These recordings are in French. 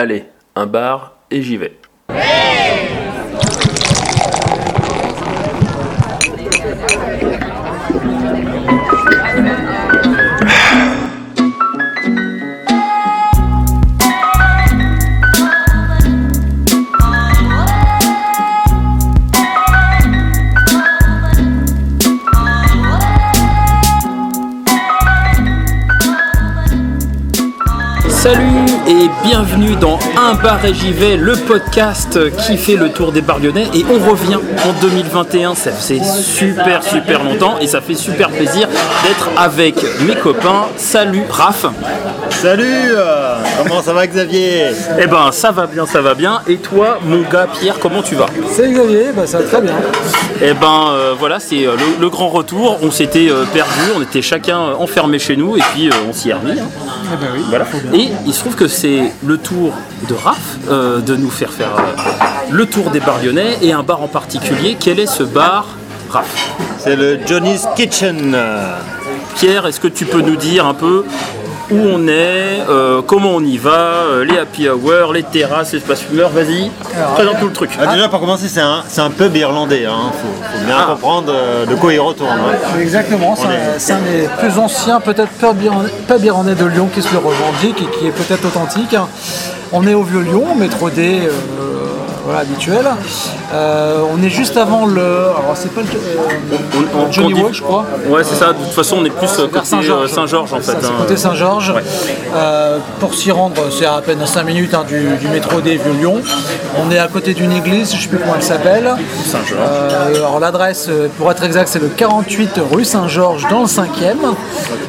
Allez, un bar et j'y vais. Salut et bienvenue dans Un bar et j'y vais, le podcast qui fait le tour des Barionnais et on revient en 2021, ça faisait super super longtemps et ça fait super plaisir d'être avec mes copains. Salut Raph Salut euh, Comment ça va Xavier? Eh ben ça va bien, ça va bien et toi mon gars Pierre, comment tu vas? C'est Xavier, bah, ça va très bien. Eh ben euh, voilà, c'est euh, le, le grand retour, on s'était euh, perdu, on était chacun enfermé chez nous et puis euh, on s'y est remis. hein. Eh ben oui, Voilà. Et il se trouve que c'est le tour de Raph euh, de nous faire faire euh, le tour des bars lyonnais et un bar en particulier. Quel est ce bar, Raph? C'est le Johnny's Kitchen. Pierre, est-ce que tu peux nous dire un peu où on est, euh, comment on y va, euh, les happy hours, les terrasses, l'espace fumeur Vas-y, présente tout le truc. Ah, déjà pour commencer c'est un, c'est un pub irlandais, hein. faut, faut bien Ah. comprendre euh, de quoi il retourne. hein. Exactement, c'est un, c'est un des plus anciens peut-être pubs irlandais- de Lyon qui se le revendique et qui est peut-être authentique. On est au Vieux-Lyon, métro D euh, voilà, habituel. Euh, on est juste avant le... Alors c'est pas le... euh, On- on- Johnny Walk je crois. Ouais, c'est ça. De toute façon, on est plus euh, côté Saint-Georges. euh, en fait. Ça, hein. côté Saint-Georges. Euh, pour s'y rendre, c'est à peine 5 minutes hein, du, du métro des Vieux-Lyon. On est à côté d'une église, je ne sais plus comment elle s'appelle. Saint-Georges. Euh, alors l'adresse, pour être exact, c'est le 48 rue Saint-Georges dans le 5e.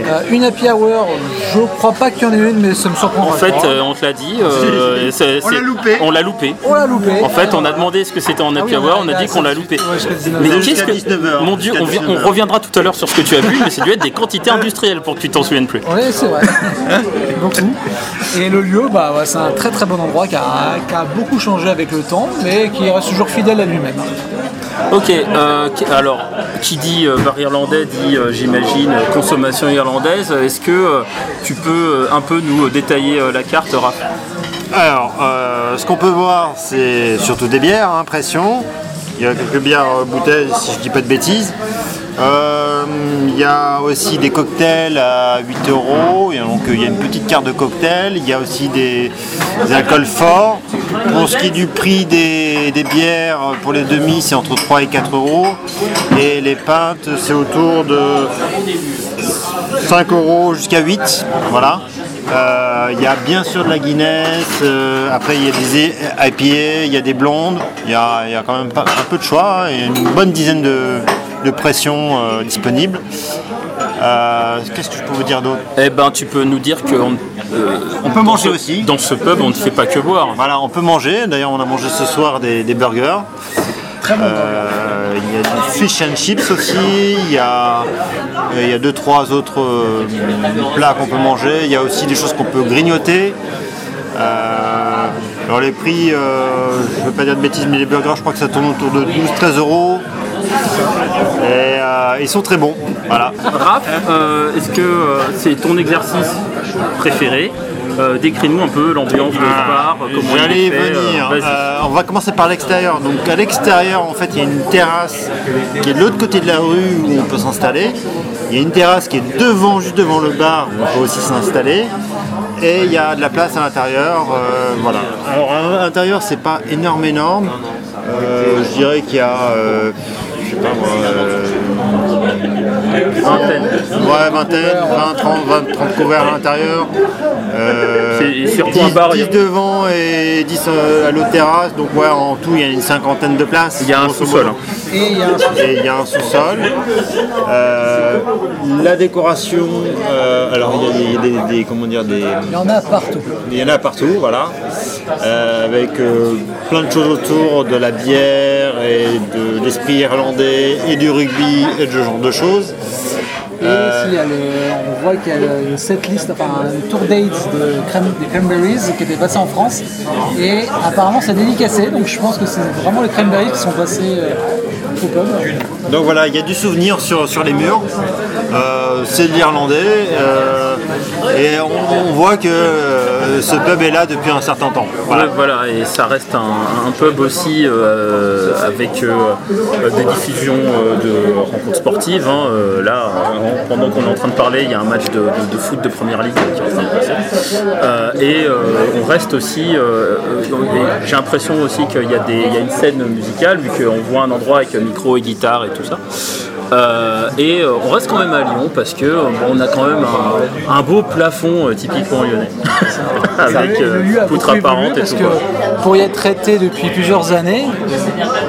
Euh, une happy hour, je crois pas qu'il y en ait une, mais ça me surprend. En fait, euh, on te l'a dit. euh, On l'a loupé. On l'a loupé. on l'a loupé. En fait, on a demandé ce que c'était en happy Ah hour, on a dit qu'on l'a loupé. ouais, jusqu'à 19 Mais qu'est-ce que. Jusqu'à 19 heures, Mon Dieu, on, vient- 19 on heures. reviendra tout à l'heure sur ce que tu as vu, mais c'est dû être des quantités industrielles pour que tu t'en souviennes plus. Oui, c'est vrai. beaucoup. Et le lieu, bah, ouais, c'est un très très bon endroit qui a, qui a beaucoup changé avec le temps, mais qui reste toujours fidèle à lui-même. Ok, euh, alors, qui dit euh, bar irlandais dit, euh, j'imagine, consommation irlandaise. Est-ce que tu peux un peu nous détailler la carte, Raph? Alors, euh, ce qu'on peut voir c'est surtout des bières, hein, pression. Il y a quelques bières euh, bouteilles si je dis pas de bêtises. Euh, il y a aussi des cocktails à 8 euros. Donc, il y a une petite carte de cocktail. Il y a aussi des, alcools forts. Pour ce qui est du prix des, des bières, pour les demi, c'est entre 3 et 4 euros. Et les pintes, c'est autour de 5 euros jusqu'à 8. Voilà. Euh, Il y a bien sûr de la Guinness. euh, après, il y a des IPA, il y a des blondes. Il y a, il y a quand même pas, un peu de choix. hein, et une bonne dizaine de, de pressions euh, disponibles. Euh, Qu'est-ce que je peux vous dire d'autre? Eh ben, tu peux nous dire qu'on On peut manger aussi. dans ce pub, on ne fait pas que boire. Voilà, on peut manger. D'ailleurs, on a mangé ce soir des, des burgers. Très bon. Euh, il y a du fish and chips aussi. Il y a, euh, il y a deux, trois autres euh, plats qu'on peut manger. Il y a aussi des choses qu'on peut grignoter. Euh, alors les prix, je ne veux pas dire de bêtises, mais les burgers, je crois que ça tourne autour de 12-13 euros. Et ils sont très bons. Voilà. Raph, est-ce que c'est ton exercice préféré? Euh, Décris-nous un peu l'ambiance de ce bar, comment il J'allais euh, venir. Euh, on va commencer par l'extérieur. Donc à l'extérieur, en fait, il y a une terrasse qui est de l'autre côté de la rue où on peut s'installer. Il y a une terrasse qui est devant, juste devant le bar où on peut aussi s'installer. Et il y a de la place à l'intérieur. euh, voilà. Alors à l'intérieur, c'est pas énorme, énorme. Je dirais qu'il y a, je sais pas moi, Vingtaine. ouais, vingtaine, 20, 30, 20, 30 couverts à l'intérieur. Euh, C'est surtout un 10, bar. 10 devant et 10 euh, à l'autre terrasse, donc ouais, en tout il y a une cinquantaine de places. Il y a un sous-sol. Et il y a un sous-sol. Euh, la décoration, euh, alors il y a des, comment dire, des, Il y en a partout. il y en a partout, voilà, Euh, avec euh, plein de choses autour de la bière et de l'esprit irlandais et du rugby et de ce genre de choses. Et s'il y a le- on voit qu'il y a une setlist, enfin un tour dates de des Cranberries qui était passé en France. Et apparemment c'est dédicacé, donc je pense que c'est vraiment les Cranberries qui sont passés euh, au pub. Donc voilà, il y a du souvenir sur, sur les murs. Euh, c'est de l'irlandais. Euh, Et on, voit que euh, ce pub est là depuis un certain temps. Voilà, et ça reste un, pub aussi euh, avec des diffusions de rencontres sportives. Hein. là, pendant qu'on est en train de parler, il y a un match de, foot de première ligue qui est en train de passer. et on reste aussi, j'ai l'impression aussi qu'il y, y, a une scène musicale, vu qu'on voit un endroit avec micro et guitare et tout ça. Euh, et euh, on reste quand même à Lyon parce que euh, on a quand même un, beau plafond typiquement lyonnais. Avec poutre apparente et tout. Que pour y être traité depuis plusieurs années,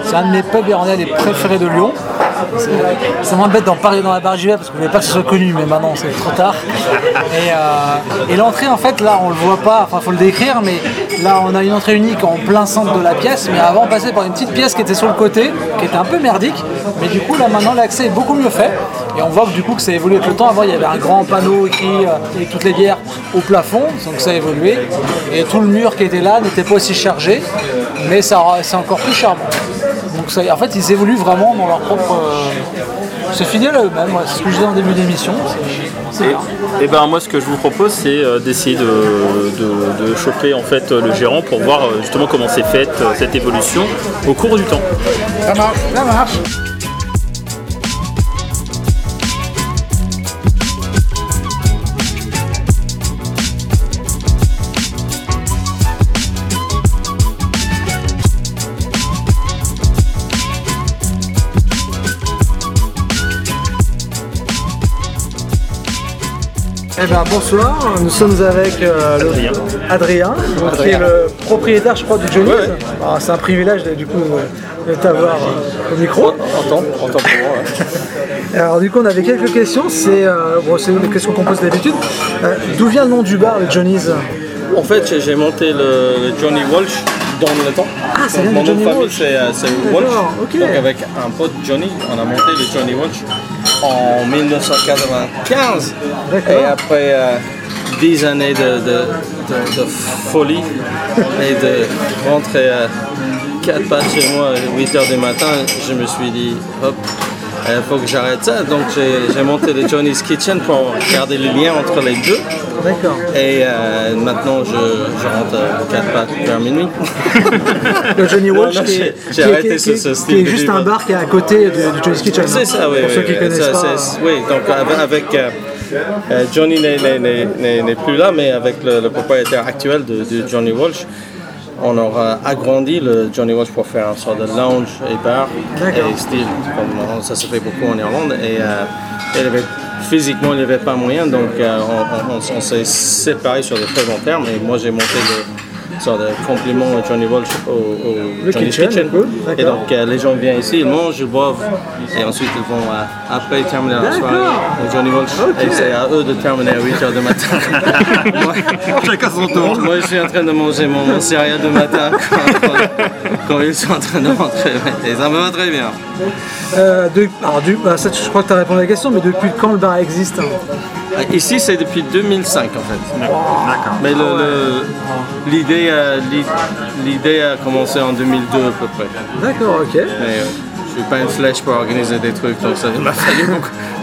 c'est un de mes pubs les préférés de Lyon. Ça m'embête d'en parler dans la barre JV parce que je voulais pas que ce soit connu, mais maintenant c'est trop tard. Et, l'entrée, en fait, là, on le voit pas, enfin, faut le décrire, mais là, on a une entrée unique en plein centre de la pièce, mais avant, on passait par une petite pièce qui était sur le côté, qui était un peu merdique, mais du coup, là, maintenant, l'accès est beaucoup mieux fait. Et on voit que du coup que ça a évolué tout le temps. Avant, il y avait un grand panneau écrit euh, avec toutes les bières au plafond, donc ça a évolué. Et tout le mur qui était là n'était pas aussi chargé, mais ça c'est encore plus charmant. Ça, en fait, ils évoluent vraiment dans leur propre. Euh, c'est fidèle à eux-mêmes, c'est ce que je disais en début d'émission. Et, ben moi, ce que je vous propose, c'est euh, d'essayer de, de, choper en fait le gérant pour voir justement comment s'est faite cette évolution au cours du temps. Ça marche, ça marche. Eh bien, bonsoir, nous sommes avec euh, Adrien, qui est le propriétaire, je crois, du Johnny. Ah, c'est un privilège du coup de t'avoir euh, au micro. En temps, en temps pour moi. Alors du coup, on avait quelques questions. C'est euh, des questions qu'on pose d'habitude? D'où vient le nom du bar, le Johnny's? En fait, j'ai monté le, Johnny Walsh dans le temps. Ah, c'est Mon nom de famille, c'est Walsh. Donc avec un pote Johnny, on a monté le Johnny Walsh en 1995. Et après euh, dix années de, folie et de rentrer à 4 pas chez moi à 8 h du matin, je me suis dit, hop, il faut que j'arrête ça. Donc j'ai monté le Johnny's Kitchen pour garder le lien entre les deux. D'accord. Et euh, maintenant je, rentre à 4 pattes vers minuit. le Johnny Walsh j'ai arrêté ce, style. Qui est juste un bar qui est à côté de, Johnny's Kitchen. C'est ça, oui. Pour ceux qui connaissent pas. Oui, donc avec. Euh, euh, Johnny n'est plus là, mais avec le, propriétaire actuel de, de Johnny Walsh, on aura agrandi le Johnny Walsh pour faire un sort de lounge et bar et style, comme ça se fait beaucoup en Irlande. Et, euh, physiquement, il n'y avait pas moyen, donc euh, on, s'est séparés sur de très bons termes. Et moi, j'ai monté le sorte de compliment à Johnny Walsh au, Johnny's Kitchen. Et donc euh, les gens viennent ici, ils mangent, ils boivent et ensuite ils vont euh, après terminer la soirée au Johnny Walsh. Et c'est à eux de terminer à 8h du matin. moi, Chacun son tour. Moi je suis en train de manger mon, céréale de matin quand, ils sont en train de rentrer. Et ça me va très bien. Euh, alors, du, bah, ça, je crois que tu as répondu à la question, mais depuis quand le bar existe hein ah, Ici, c'est depuis 2005 en fait. D'accord. Mais l'idée, euh, l'idée a commencé en 2002 à peu près. D'accord, ok. Mais euh, je suis pas une flèche pour organiser des trucs, donc ça m'a fallu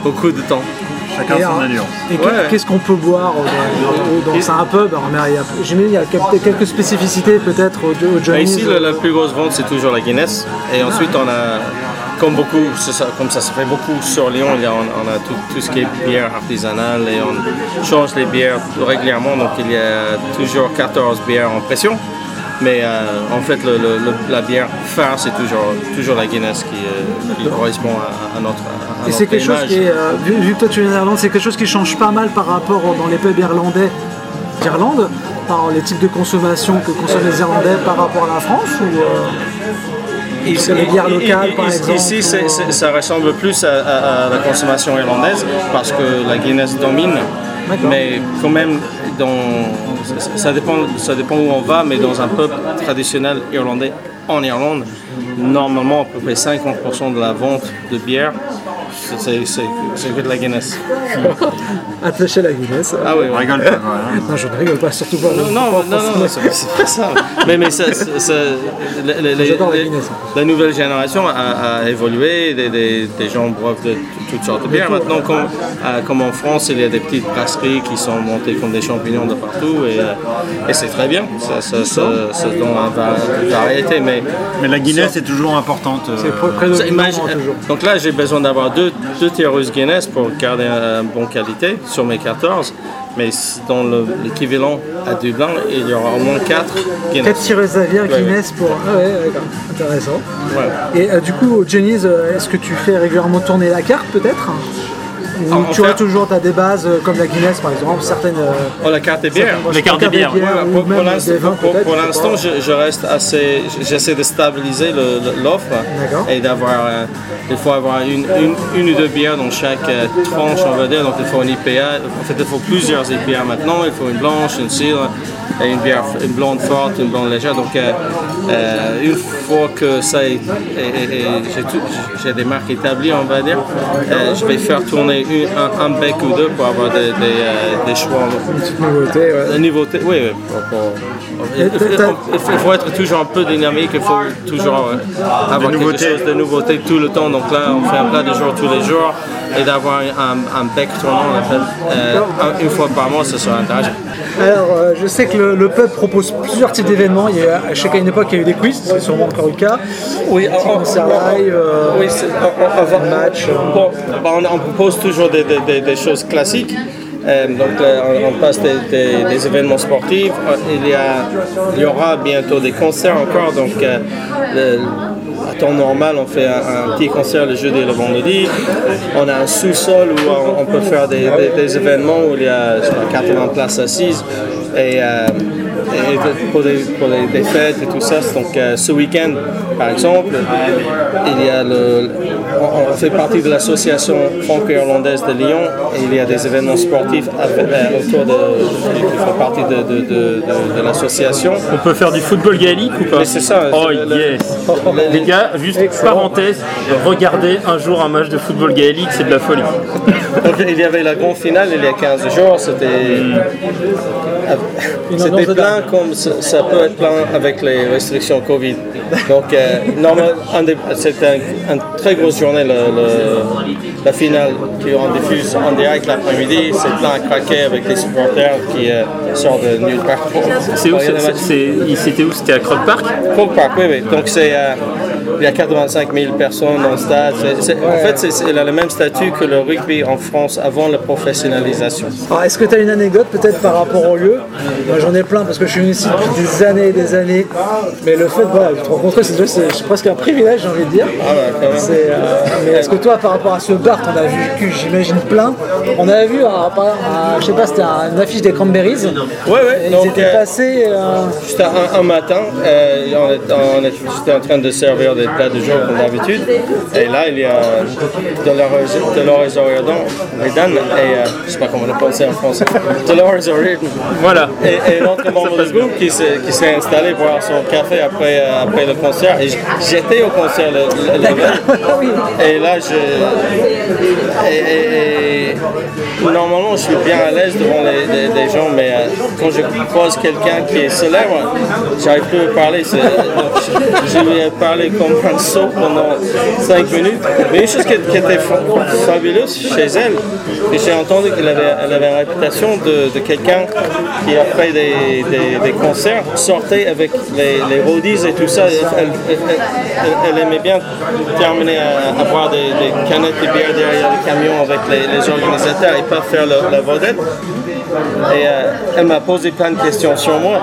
beaucoup, de temps. Chacun son allure. Et qu'est-ce qu'on peut boire dans, dans, un pub J'imagine qu'il y a quelques spécificités peut-être au, au bah, Ici, la, plus grosse vente, c'est toujours la Guinness. Et ensuite, on a comme beaucoup, ça, comme ça se fait beaucoup sur Lyon, on a tout, ce qui est bière artisanale et on change les bières régulièrement. Donc il y a toujours 14 bières en pression. Mais euh, en fait, la bière phare, c'est toujours, toujours la Guinness qui, euh, correspond à, notre. et c'est quelque chose qui euh, vu, que toi tu es d'Irlande, c'est quelque chose qui change pas mal par rapport dans les pubs irlandais d'Irlande, par les types de consommation que consomment les Irlandais par rapport à la France Ici, les bières locales, par exemple Ici, ça ressemble plus à, la consommation irlandaise parce que la Guinness domine. Mais quand même, ça, dépend, ça dépend où on va, mais dans un pub traditionnel irlandais en Irlande, normalement à peu près 50% de la vente de bière c'est c'est- c'est que de la Guinness. Attaché à la Guinness. Ah oui, On rigole pas. hein. Non, je ne rigole pas, surtout pas. Non, non, non, non, c'est pas- c'est pas ça. Mais, mais ça, ça- ça- les- les- les- J'adore la Guinness. la nouvelle génération a, a évolué, des, des- des gens boivent de toutes sortes de bières. Maintenant, comme, euh, comme en France, il y a des petites brasseries qui sont montées comme des champignons de partout et, euh, et c'est très bien. Ça, ça, ça, ça donne une va- une variété. Mais Mais la Guinness est toujours importante. euh, C'est toujours. donc là, j'ai besoin d'avoir deux, deux tireuses Guinness pour garder une bonne qualité sur mes 14. Mais dans le- l'équivalent à Dublin, il y aura au moins 4 Guinness. 4 tireuses à bière Ouais, Guinness pour. Ah ouais, d'accord. Intéressant. Ouais. Et euh, du coup, au Jenny's, euh, est-ce que tu fais régulièrement tourner la carte peut-être? Ou on tu fait- toujours t'as des bases euh, comme la Guinness par exemple, certaines. euh, Oh, la carte des bières. Les cartes des bières. pour, l'instant, je reste assez. J'essaie de stabiliser l'offre et d'avoir. euh, il faut avoir une, une, une ou deux bières dans chaque euh, tranche, on va dire. Donc, il faut une IPA. En fait, il faut plusieurs IPA maintenant. Il faut une blanche, une cire, et une bière, une blonde forte, une blonde légère. Donc, euh, euh, une fois que ça est. j'ai des marques établies, on va dire, je vais faire tourner une- un, un bec ou deux pour avoir des, des, euh, des choix. Petite nouveauté, ouais. La nouveauté, oui, il, faut, être toujours un peu dynamique, il faut toujours euh, avoir quelque nouveautés. chose de nouveauté tout le temps. Donc là, on fait un plat de jour tous les jours et d'avoir un, un bec tournant, on appelle, euh, un- une fois par mois, ce sera intéressant. Alors, euh, je sais que le, le pub propose plusieurs types d'événements. Il y a, je sais qu'à une époque, il y a eu des quiz, c'est sûrement encore le cas. Oui, concert live, euh, oui, on, on match. Bon, bah, on, on propose toujours des, des- des- des choses classiques. Euh, donc on, on passe des, des- des événements sportifs. Euh, Il y, a, il y aura bientôt des concerts encore. Donc euh, le- à temps normal, on fait un, petit concert le jeudi et le vendredi. On a un sous-sol où on, peut faire des, événements où il y a je sais pas, 80 places assises. Et, euh, pour, des fêtes et tout ça. Donc euh, ce week-end, par exemple, il y a le, on, on fait partie de l'association franco-irlandaise de Lyon et il y a des événements sportifs euh, autour de, qui font partie de, de- de- de- de l'association. On peut faire du football gaélique ou pas Mais c'est ça, Oh yes le- Les gars, juste parenthèse, regardez un jour un match de football gaélique, c'est de la folie. Donc, il y avait la grande finale il y a 15 jours, c'était Une c'était plein comme ça, ça peut être plein avec les restrictions Covid. Donc euh, un c'était un- une très grosse journée le- le- la finale qui on diffuse en direct l'après-midi, c'est plein à craquer avec les supporters qui euh, sortent de nulle part. C'était où? C'était à Croc Park? Park, oui, oui. Donc c'est euh, il y a 85 000 personnes dans le stade. C'est- en fait, c'est- il a le même statut que le rugby en France avant la professionnalisation. Alors, est-ce que tu as une anecdote peut-être par rapport au lieu? Moi j'en ai plein parce que je suis venu ici depuis des années et des années. Mais le fait voilà, de te rencontrer, c'est c'est presque un privilège, j'ai envie de dire. Ah. C'est, euh, mais est-ce que toi, par rapport à ce bar, on a vu, j'imagine plein. On avait vu, par- un- je sais pas, c'était un- une affiche des Cranberries. Ouais, ouais. Ils Donc, étaient euh, passés. euh, Juste un, un matin, on j'étais en train de servir des plats de jour comme d'habitude. Et là, il y a O'Riordan, O'Riordan, et euh, je sais pas comment le prononcer en français. Dolores O'Riordan. Voilà. Et, et l'autre membre du groupe qui s'est, qui s'est installé boire son café après, euh, après le concert. Et j'étais au concert le, le-. Et là, je. Et, et- et normalement, je suis bien à l'aise devant les, les- les gens, mais euh, quand je croise quelqu'un qui est célèbre, j'arrive plus à parler. Je, je lui ai parlé comme un sot pendant 5 minutes. Mais une chose qui, était fa- fabuleuse chez elle, et j'ai entendu qu'elle avait, elle avait une réputation de, de quelqu'un qui, après des, des- concerts, sortait avec les, les roadies et tout ça. Elle, elle- aimait bien terminer à, à boire des, canettes de bière derrière le camion avec les, les organisateurs et pas faire la vedette. Et euh, elle m'a posé plein de questions sur moi.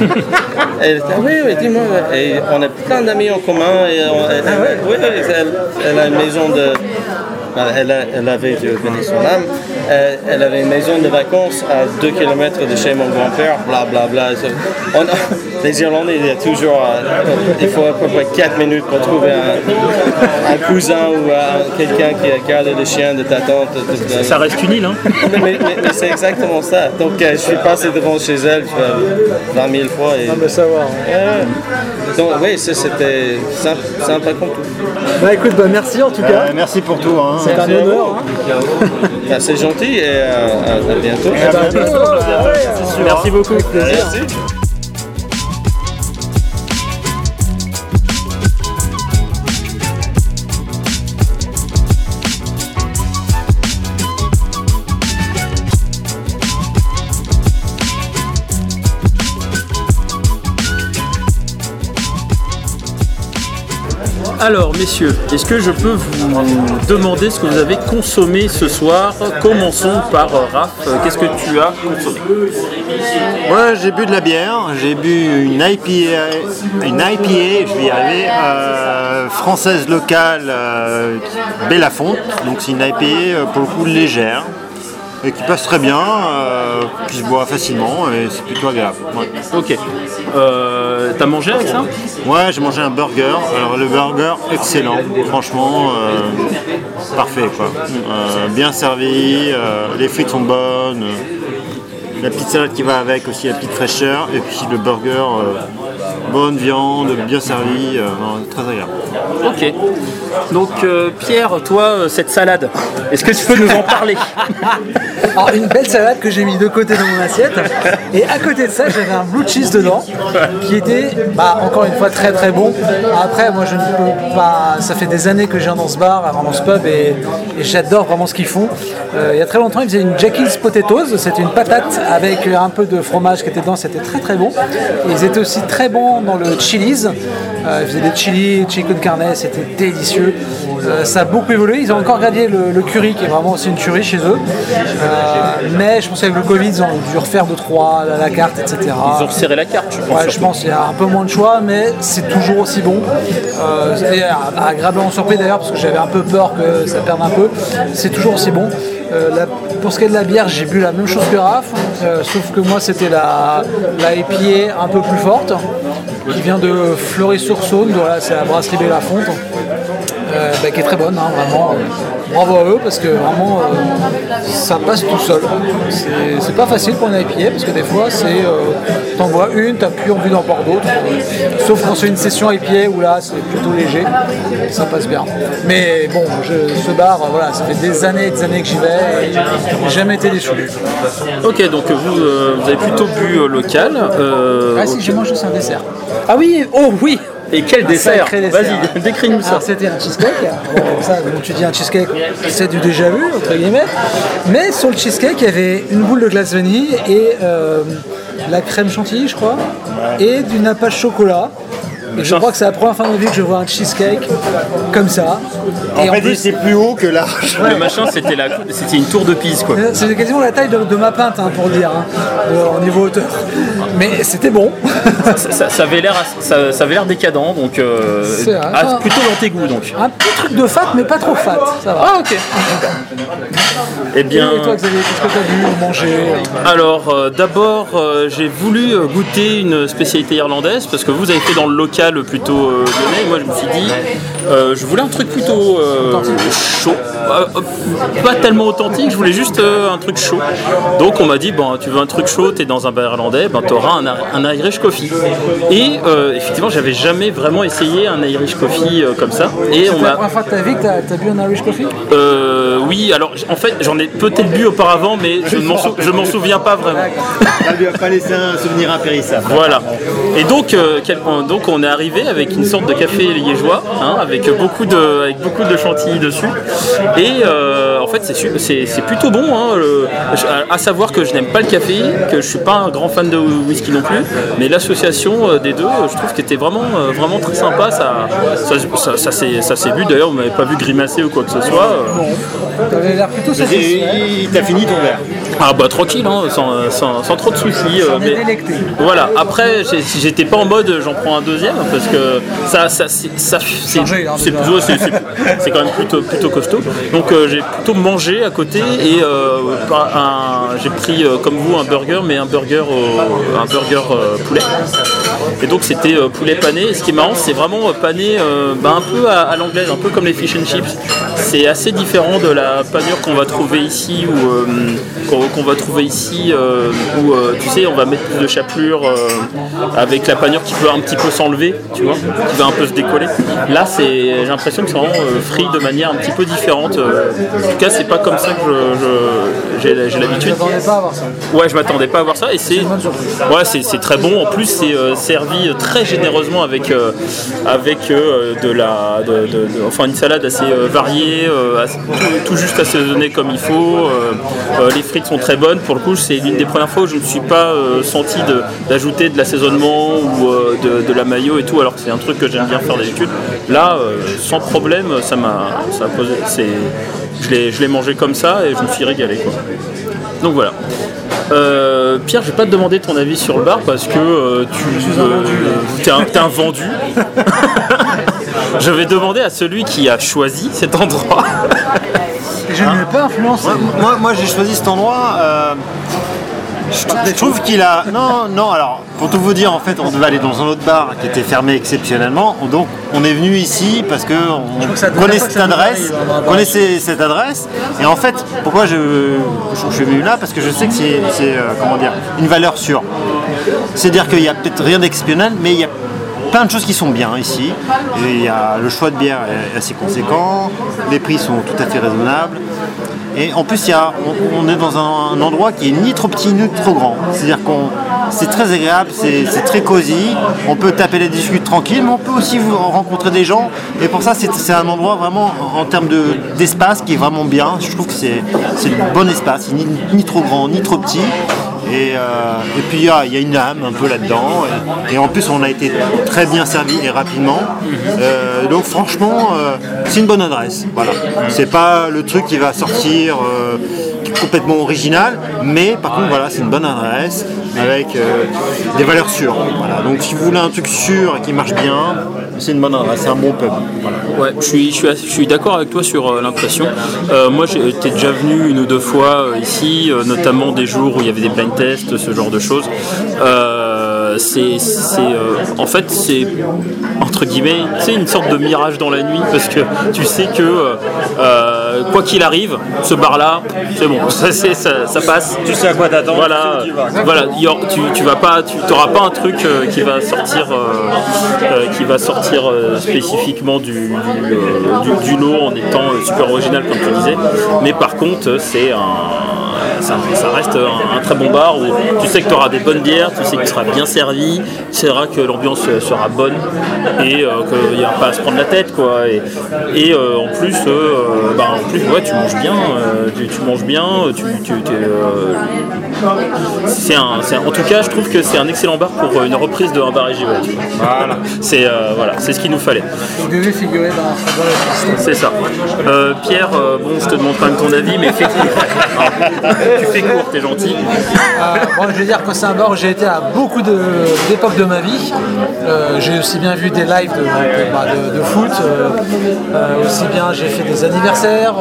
Ah? Elle ah oui, oui, dis-moi. Et on a plein d'amis en commun. Et on- elle- oui, oui, elle, elle a une maison de. Elle, a- elle avait Dieu bénisse euh, elle avait une maison de vacances à 2 km de chez mon grand-père, blablabla. On a- les Irlandais, il y a toujours, euh, il faut à peu près 4 minutes pour trouver un, un cousin ou un- quelqu'un qui a gardé le chien de ta tante. de- de- Ça reste une île, hein mais, mais- mais- mais c'est exactement ça. Donc euh, je suis passé devant chez elle tu vois, 20 000 fois. Et... de savoir. Ouais. Donc oui, ça, c'était sympa, comme tout. Bah écoute, bah merci en tout cas. Euh, merci pour tout. hein. C'est un honneur. hein. Bah, c'est gentil et euh, à, à bientôt. À bientôt. Merci beaucoup. Merci. Alors, messieurs, est-ce que je peux vous demander ce que vous avez consommé ce soir? Commençons par euh, Raph. Euh, Qu'est-ce que tu as consommé? Ouais, j'ai bu de la bière, j'ai bu une IPA, une IPA, je vais y arriver, euh, française locale, euh, Bellafonte, donc c'est une IPA pour le coup légère, et qui passe très bien, euh, qui se boit facilement, et c'est plutôt agréable. Ouais, Ok. Euh, T'as mangé avec ça? Ouais, j'ai mangé un burger, alors le burger excellent, franchement, euh, parfait quoi. Bien servi, les frites sont bonnes. la petite salade qui va avec aussi, la petite fraîcheur, et puis le burger, bonne viande, bien servi, euh, non, très agréable. Ok. Donc, euh, Pierre, toi, euh, cette salade, est-ce que tu peux nous en parler? Alors une belle salade que j'ai mis de côté dans mon assiette. Et à côté de ça, j'avais un blue cheese dedans qui était, bah, encore une fois, très très bon. Après, moi, je ne peux pas. Ça fait des années que viens dans ce bar, dans ce pub, et, j'adore vraiment ce qu'ils font. Euh, il y a très longtemps, ils faisaient une Jackie's Potatoes. C'était une patate avec un peu de fromage qui était dedans. C'était très très bon. Ils étaient aussi très bons dans le chilies. Euh, ils faisaient des chili, chicken carne, c'était délicieux. Euh, ça a beaucoup évolué. Ils ont encore gardé le, le curry qui est vraiment aussi une tuerie chez eux. Euh, mais je pense qu'avec le Covid, ils ont dû refaire 2-3 à la carte, etc. Ils ont resserré la carte, je pense. Ouais, je pense qu'il y a un peu moins de choix, mais c'est toujours aussi bon. Euh, et agréablement surpris d'ailleurs, parce que j'avais un peu peur que ça perde un peu. C'est toujours aussi bon. Euh, la- pour ce qui est de la bière, j'ai bu la même chose que Raph, euh, sauf que moi c'était la, la IPA un peu plus forte, qui vient de Fleury-sur-Saône, voilà, c'est la brasserie Bellafonte. Euh, bah, qui est très bonne, hein, vraiment. bravo à eux parce que vraiment euh, ça passe tout seul. C'est- pas facile pour une IPA parce que des fois c'est euh, t'en bois une, t'as plus envie d'en boire d'autres. sauf quand c'est une session IPA où là c'est plutôt léger, ça passe bien. Mais bon, je- ce bar, euh, voilà, ça fait des années et des années que j'y vais et j'ai jamais été déçu. Ok, donc vous, vous avez plutôt bu local. Ah si, ok. j'ai mangé un dessert. Ah oui, oh oui Et quel dessert. Vas-y, décris-nous ça. Alors c'était un cheesecake. Bon, ça, bon, tu dis un cheesecake, c'est du déjà vu, entre guillemets. Mais sur le cheesecake, il y avait une boule de glace vanille et euh, la crème chantilly, je crois, et du nappage chocolat. Et je crois que c'est la première fois de ma vie que je vois un cheesecake comme ça. Et En fait, c'est plus haut que large. Le machin, c'était la, c'était une tour de Pise, quoi. Euh, C'était quasiment la taille de, de ma pinte, hein, pour dire, hein, de- au niveau hauteur. Mais c'était bon. ça, ça- ça avait l'air, ça, ça avait l'air décadent, donc euh, vrai. ah, plutôt dans tes goûts, donc. Un petit truc de fat, mais pas trop fat. Ça va. Ah ok. Eh bien, Et toi, Xavier, qu'est-ce que tu as vu ou mangé alors euh, d'abord, euh, j'ai voulu euh, goûter une spécialité irlandaise parce que vous avez fait dans le local plutôt euh, lyonnais. Moi, je me suis dit, euh, je voulais un truc plutôt euh, chaud, Euh, euh, pas tellement authentique. Je voulais juste euh, un truc chaud. Donc, on m'a dit, bon, tu veux un truc chaud, t'es dans un bar irlandais, ben t'auras un, un Irish coffee. Et euh, effectivement, j'avais jamais vraiment essayé un Irish coffee euh, comme ça. Et on C'est la m'a première fois de ta vie que tu as, bu un Irish coffee? Euh, oui, alors en fait j'en ai peut-être bu auparavant, mais je ne m'en souviens pas vraiment. Ça lui a pas laissé un souvenir impérissable. Voilà. Et donc, euh, quel- euh, donc on est arrivé avec une sorte de café liégeois, hein, avec beaucoup de, avec beaucoup de chantilly dessus. Et euh, en fait c'est su- c'est c'est plutôt bon. hein, le- à, savoir que je n'aime pas le café, que je suis pas un grand fan de whisky non plus, mais l'association euh, des deux, euh, je trouve qu'elle était vraiment, vraiment très sympa. Ça, ça, ça, ça s'est ça s'est vu. D'ailleurs, vous m'avez pas vu grimacer ou quoi que ce soit. l'air plutôt fini ton verre. Ah bah tranquille, hein, sans, sans- sans trop de soucis. euh, délecté. Voilà, après j'étais pas en mode j'en prends un deuxième parce que ça, ça, c'est- ça, c'est Chargé, hein, c'est déjà. plutôt- c'est- c'est- c'est quand même plutôt, plutôt costaud. Donc euh, j'ai plutôt manger à côté et j'ai pris comme vous un burger, mais un burger, un burger poulet. Et donc c'était poulet pané. Et ce qui est marrant, c'est vraiment pané bah, un peu à, l'anglaise, un peu comme les fish and chips. C'est assez différent de la panure qu'on va trouver ici ou qu'on va trouver ici où tu sais on va mettre plus de chapelure avec la panure qui peut un petit peu s'enlever, tu vois, qui va un peu se décoller. Là, c'est, j'ai l'impression que c'est vraiment euh, frit de manière un petit peu différente. Euh, en tout cas, c'est pas comme ça que j'ai, l'habitude. Ouais, je m'attendais pas à voir ça et c'est, ouais, c'est, très bon. En plus, c'est euh, servi très généreusement avec, avec de la, enfin une salade assez variée, tout, juste assaisonnée comme il faut. les frites sont très bonnes. Pour le coup, c'est l'une des premières fois où je ne me suis pas senti d'ajouter de l'assaisonnement ou de, la maillot et tout, alors que c'est un truc que j'aime bien faire d'habitude. Là, euh, sans problème, ça m'a posé. Je l'ai mangé comme ça et je me suis régalé. Quoi. Donc voilà. Euh, Pierre, je vais pas te demander ton avis sur le bar parce que euh, tu es un, vendu. je vais demander à celui qui a choisi cet endroit. je ne l'ai pas influencé. Moi, moi j'ai choisi cet endroit. Je, trouve qu'il a. Non, non, alors, pour tout vous dire, en fait, on devait aller dans un autre bar qui était fermé exceptionnellement. Donc, on est venu ici parce qu'on connaît cette adresse, connaissait cette adresse. Et en fait, pourquoi je, je, suis venu là? Parce que je sais que c'est, euh, comment dire, une valeur sûre. C'est-à-dire qu'il n'y a peut-être rien d'exceptionnel, mais il y a plein de choses qui sont bien ici. il y a, le choix de bière est assez conséquent, les prix sont tout à fait raisonnables. Et en plus, il y on, est dans un, endroit qui est ni trop petit ni trop grand. C'est-à-dire qu'on c'est très agréable, c'est très cosy. On peut taper les discutes tranquille, mais on peut aussi rencontrer des gens. Et pour ça, c'est un endroit vraiment en termes d'espace qui est vraiment bien. Je trouve que c'est le bon espace, ni trop grand ni trop petit. Euh, et, puis il y, a, une âme un peu là-dedans. Et, en plus on a été très bien servi et rapidement. Euh, donc franchement euh, c'est une bonne adresse. Voilà. C'est pas le truc qui va sortir complètement original, mais par contre voilà c'est une bonne adresse avec des valeurs sûres. Donc si vous voulez un truc sûr et qui marche bien, c'est une bonne adresse, c'est un bon pub. Ouais, je suis, je suis, d'accord avec toi sur l'impression. moi j'étais déjà venu une ou deux fois ici, notamment des jours où il y avait des blind tests, ce genre de choses. Euh, c'est, euh, en fait, c'est entre guillemets, c'est une sorte de mirage dans la nuit parce que tu sais que euh, quoi qu'il arrive, ce bar-là, c'est bon, ça, ça, passe. Tu sais à quoi t'attendre. Voilà, voilà, tu, tu vas pas, tu n'auras pas un truc qui va sortir, qui va sortir spécifiquement du, du, lot en étant super original comme tu disais. Mais par contre, c'est un ça, reste un, très bon bar où tu sais que tu auras des bonnes bières, tu sais que tu seras bien servi, tu sais que l'ambiance sera bonne et euh, qu'il n'y a pas à se prendre la tête quoi. Et, euh, en plus, euh, bah, en plus ouais, tu manges bien, tu, manges bien, tu, c'est un, en tout cas, je trouve que c'est un excellent bar pour une reprise de un bar et Voilà, c'est voilà, c'est ce qu'il nous fallait. C'est ça. Pierre, bon, je te demande quand même ton avis, mais effectivement. tu fais court, t'es gentil. Euh, je vais dire que c'est un bar où j'ai été à beaucoup d'époques de, ma vie. Euh, j'ai aussi bien vu des lives de, bah, foot, euh, aussi bien j'ai fait des anniversaires,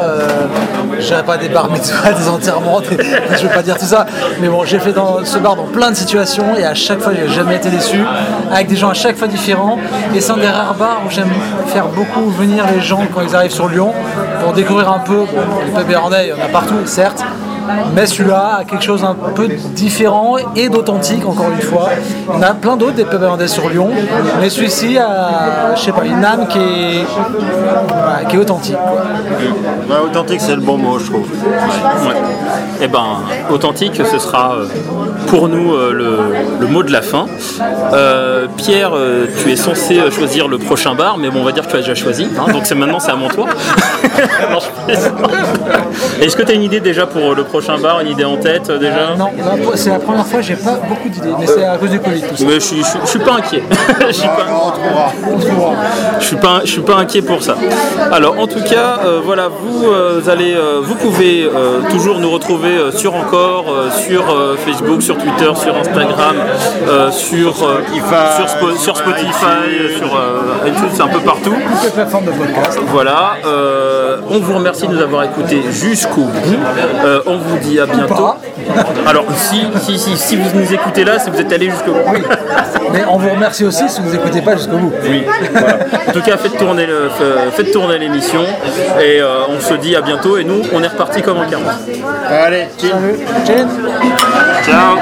j'avais pas des bars mais des enterrements, je ne veux pas dire tout ça, mais bon, j'ai fait ce bar dans plein de situations et à chaque fois j'ai jamais été déçu, avec des gens à chaque fois différents. Et c'est un des rares bars où j'aime faire beaucoup venir les gens quand ils arrivent sur Lyon pour découvrir un peu. les pubs il y en a partout, certes, mais celui-là a quelque chose un peu différent et d'authentique, encore une fois. On a plein d'autres des pubs irlandais sur Lyon, mais celui-ci a, je sais pas, une âme qui est, qui est authentique. authentique, c'est le bon mot, je trouve. Et eh ben, authentique, ce sera euh, pour nous euh, le, mot de la fin. Euh, Pierre, tu es censé choisir le prochain bar, mais bon, on va dire que tu as déjà choisi, hein, donc c'est maintenant c'est à mon tour. Est-ce que tu as une idée déjà pour le prochain prochain bar, une idée en tête euh, déjà Non, là, c'est la première fois, j'ai pas beaucoup d'idées, mais c'est à cause du Covid tout ça. Mais je suis, je, suis- je suis pas inquiet. je, suis pas. On trouvera. je suis pas, je suis pas inquiet pour ça. Alors en tout cas, euh, voilà, vous euh, allez, euh, vous pouvez euh, toujours nous retrouver euh, sur encore, euh, sur euh, Facebook, sur Twitter, sur Instagram, euh, sur euh, sur, Spo- sur Spotify, sur euh, iTunes, un peu partout. Toutes les plateformes de podcast. Voilà, euh, on vous remercie de nous avoir écoutés jusqu'au bout. Euh, on vous dit à bientôt. Alors, si, si, si, si vous nous écoutez là, c'est que vous êtes allés jusqu'au bout. Mais on vous remercie aussi si vous n'écoutez pas jusqu'au bout. Oui, voilà. En tout cas, faites tourner le- faites tourner l'émission et euh, on se dit à bientôt. Et nous, on est reparti comme en 40. Allez. Ciao